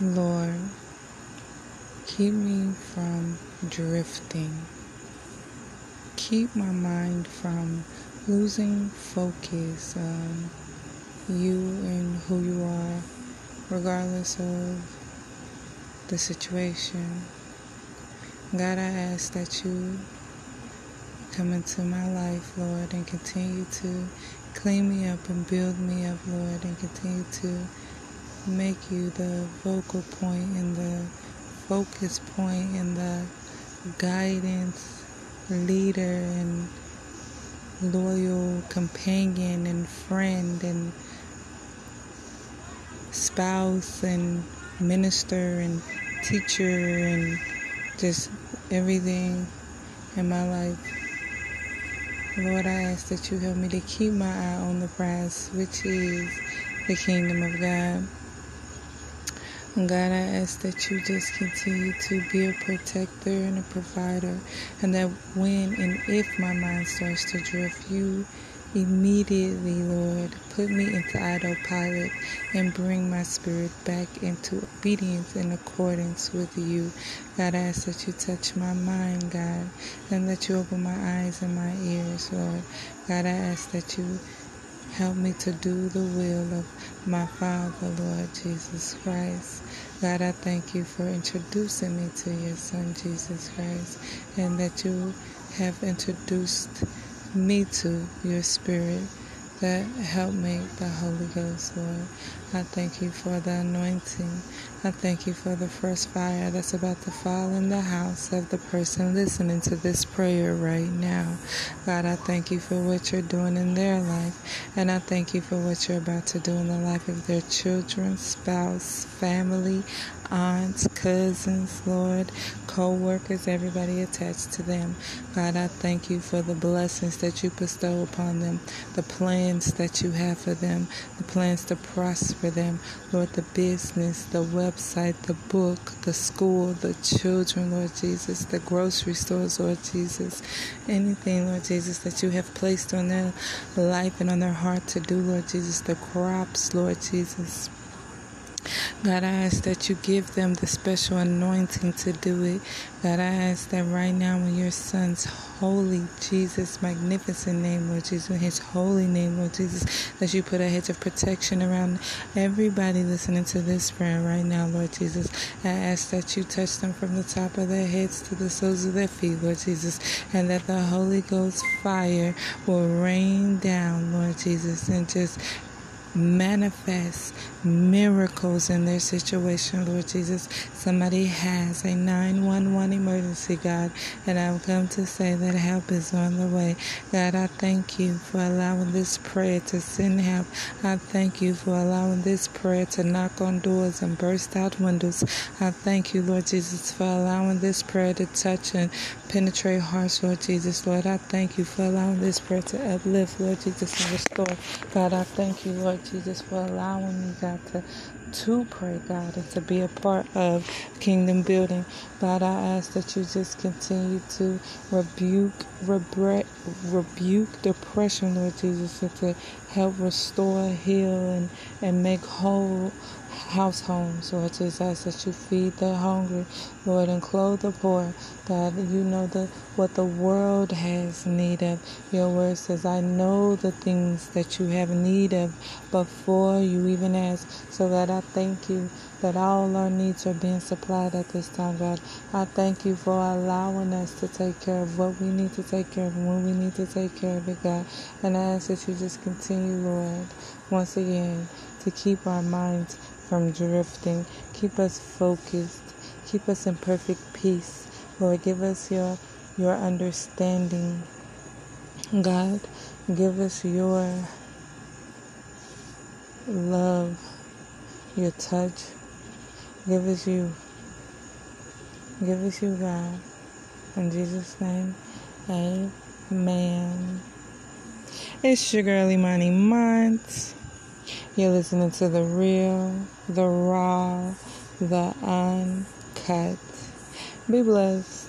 Lord, keep me from drifting. Keep my mind from losing focus on you and who you are, regardless of the situation. God, I ask that you come into my life, Lord, and continue to clean me up and build me up, Lord, and continue to make you the vocal point and the focus point and the guidance, leader, and loyal companion and friend and spouse and minister and teacher and just everything in my life. Lord, I ask that you help me to keep my eye on the prize, which is the kingdom of God. God, I ask that you just continue to be a protector and a provider, and that when and if my mind starts to drift, you immediately, Lord, put me into autopilot and bring my spirit back into obedience in accordance with you. God, I ask that you touch my mind, God, and that you open my eyes and my ears, Lord. God, I ask that you Help me to do the will of my Father, Lord Jesus Christ. God, I thank you for introducing me to your Son, Jesus Christ, and that you have introduced me to your Spirit that help make the Holy Ghost, Lord. I thank you for the anointing. I thank you for the first fire that's about to fall in the house of the person listening to this prayer right now. God, I thank you for what you're doing in their life. And I thank you for what you're about to do in the life of their children, spouse, family, aunts, cousins, Lord, co workers, everybody attached to them. God, I thank you for the blessings that you bestow upon them, the plans that you have for them, the plans to prosper them, Lord, the business, the website, the book, the school, the children, Lord Jesus, the grocery stores, Lord Jesus, anything, Lord Jesus, that you have placed on their life and on their heart to do, Lord Jesus, the crops, Lord Jesus. God, I ask that you give them the special anointing to do it. God, I ask that right now in your son's holy Jesus, magnificent name, Lord Jesus, in his holy name, Lord Jesus, that you put a hedge of protection around everybody listening to this prayer right now, Lord Jesus. I ask that you touch them from the top of their heads to the soles of their feet, Lord Jesus, and that the Holy Ghost fire will rain down, Lord Jesus, and just manifest miracles in their situation, Lord Jesus. Somebody has a 911 emergency, God, and I've come to say that help is on the way. God, I thank you for allowing this prayer to send help. I thank you for allowing this prayer to knock on doors and burst out windows. I thank you, Lord Jesus, for allowing this prayer to touch and penetrate hearts, Lord Jesus. Lord, I thank you for allowing this prayer to uplift, Lord Jesus, and restore. God, I thank you, Lord Jesus, for allowing me, God, to, to pray, God, and to be a part of kingdom building. God, I ask that you just continue to rebuke, rebu- rebuke depression, Lord Jesus, and to help restore, heal, and, and make whole house homes, Lord Jesus. I ask that you feed the hungry, Lord, and clothe the poor. God, you know the what the world has need of. Your word says, I know the things that you have need of before you even ask. So God, I thank you that all our needs are being supplied at this time, God. I thank you for allowing us to take care of what we need to take care of when we need to take care of it, God. And I ask that you just continue, Lord, once again, to keep our minds from drifting. Keep us focused. Keep us in perfect peace. Lord, give us your your understanding. God, give us your love, your touch. Give us you. Give us you, God. In Jesus' name, amen. It's your girly money month. You're listening to the real, the raw, the uncut. Be blessed.